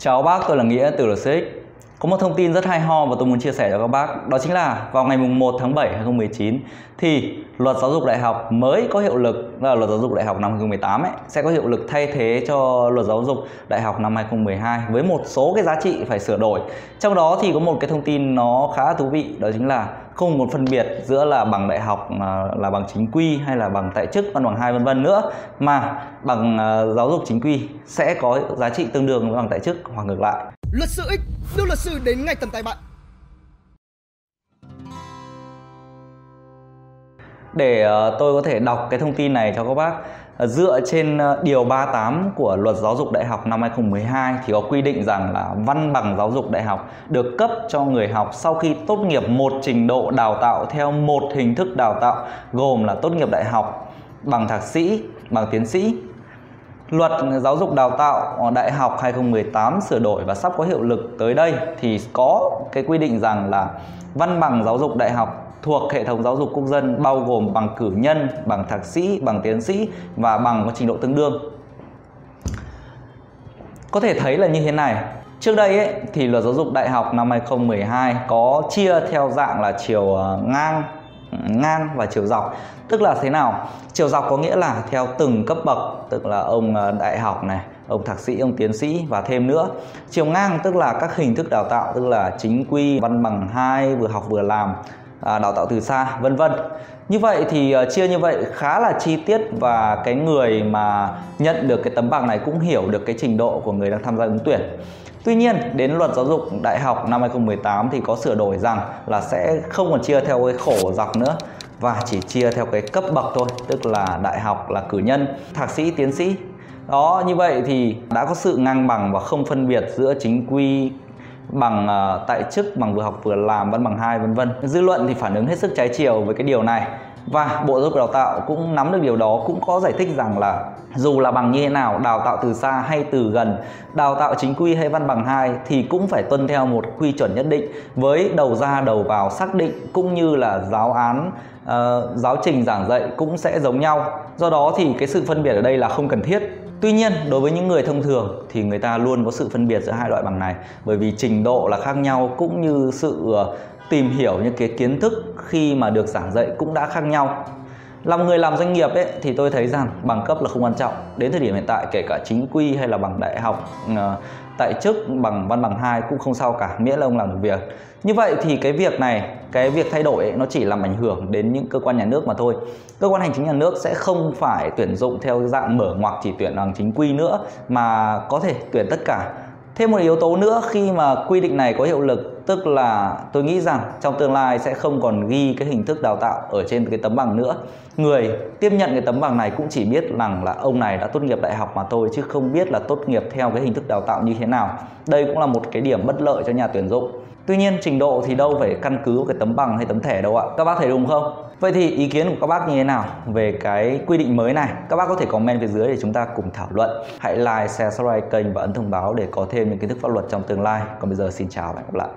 Chào bác, tôi là Nghĩa từ LCX. Có một thông tin rất hay ho và tôi muốn chia sẻ cho các bác. Đó chính là vào ngày 1 tháng 7 2019 Thì luật giáo dục đại học mới có hiệu lực là luật giáo dục đại học năm 2018 ấy, Sẽ có hiệu lực thay thế cho luật giáo dục đại học năm 2012 Với một số cái giá trị phải sửa đổi. Trong đó thì có một cái thông tin nó khá thú vị Đó chính là không một phân biệt giữa là bằng đại học à, là bằng chính quy hay là bằng tại chức văn bằng hai vân vân nữa mà bằng à, giáo dục chính quy sẽ có giá trị tương đương với bằng tại chức hoặc ngược lại. Luật sư X, đưa luật sư đến ngay tận tay bạn. để ờ, tôi có thể đọc cái thông tin này cho các bác ờ, dựa trên ờ, điều 38 của luật giáo dục đại học năm 2012 thì có quy định rằng là văn bằng giáo dục đại học được cấp cho người học sau khi tốt nghiệp một trình độ đào tạo theo một hình thức đào tạo, gồm là tốt nghiệp đại học bằng thạc sĩ, bằng tiến sĩ Luật Giáo dục Đào tạo Đại học 2018 sửa đổi và sắp có hiệu lực tới đây thì có cái quy định rằng là văn bằng giáo dục đại học thuộc hệ thống giáo dục quốc dân bao gồm bằng cử nhân, bằng thạc sĩ, bằng tiến sĩ và bằng có trình độ tương đương. Có thể thấy là như thế này. Trước đây ấy, thì luật giáo dục đại học năm 2012 có chia theo dạng là chiều ờ, ngang ngang và chiều dọc. Tức là thế nào? Chiều dọc có nghĩa là theo từng cấp bậc, tức là ông ờ, đại học này, ông thạc sĩ, ông tiến sĩ và thêm nữa. Chiều ngang tức là các hình thức đào tạo, tức là chính quy, văn bằng hai, vừa học vừa làm à, đào tạo từ xa, vân vân. Như vậy thì ờ, chia như vậy khá là chi tiết và cái người mà nhận được cái tấm bằng này cũng hiểu được cái trình độ của người đang tham gia ứng tuyển. Tuy nhiên, đến luật giáo dục đại học năm 2018 thì có sửa đổi rằng là sẽ không còn chia theo cái khổ dọc nữa và chỉ chia theo cái cấp bậc thôi, tức là đại học là cử nhân, thạc sĩ, tiến sĩ. Đó, như vậy thì đã có sự ngang bằng và không phân biệt giữa chính quy bằng uh, tại chức bằng vừa học vừa làm văn bằng hai vân vân. Dư luận thì phản ứng hết sức trái chiều với cái điều này và Bộ Giáo dục Đào tạo cũng nắm được điều đó cũng có giải thích rằng là dù là bằng như thế nào, đào tạo từ xa hay từ gần, đào tạo chính quy hay văn bằng 2 thì cũng phải tuân theo một quy chuẩn nhất định với đầu ra đầu vào xác định cũng như là giáo án uh, giáo trình giảng dạy cũng sẽ giống nhau. Do đó thì cái sự phân biệt ở đây là không cần thiết. Tuy nhiên, đối với những người thông thường thì người ta luôn có sự phân biệt giữa hai loại bằng này bởi vì trình độ là khác nhau cũng như sự ờ, tìm hiểu những cái kiến thức khi mà được giảng dạy cũng đã khác nhau. Làm người làm doanh nghiệp ấy thì tôi thấy rằng bằng cấp là không quan trọng. Đến thời điểm hiện tại kể cả chính quy hay là bằng đại học ờ, tại chức bằng văn bằng hai cũng không sao cả miễn là ông làm được việc. Như vậy thì cái việc này cái việc thay đổi ấy, nó chỉ làm ảnh hưởng đến những cơ quan nhà nước mà thôi. Cơ quan hành chính nhà nước sẽ không phải tuyển dụng theo dạng mở ngoặc chỉ tuyển bằng chính quy nữa mà có thể tuyển tất cả thêm một yếu tố nữa khi mà quy định này có hiệu lực, tức là tôi nghĩ rằng trong tương lai sẽ không còn ghi cái hình thức đào tạo ở trên cái tấm bằng nữa. Người tiếp nhận cái tấm bằng này cũng chỉ biết rằng là ông này đã tốt nghiệp đại học mà thôi, chứ không biết là tốt nghiệp theo cái hình thức đào tạo như thế nào. Đây cũng là một cái điểm bất lợi cho nhà tuyển dụng. Tuy nhiên trình độ thì đâu phải căn cứ cái tấm bằng hay tấm thẻ đâu ạ. Các bác thấy đúng không? Vậy thì ý kiến của các bác như thế nào về cái quy định mới này? Các bác có thể comment phía dưới để chúng ta cùng thảo luận. Hãy like, share, subscribe kênh và ấn thông báo để có thêm những kiến thức pháp luật trong tương lai. Còn bây giờ xin chào và hẹn gặp lại.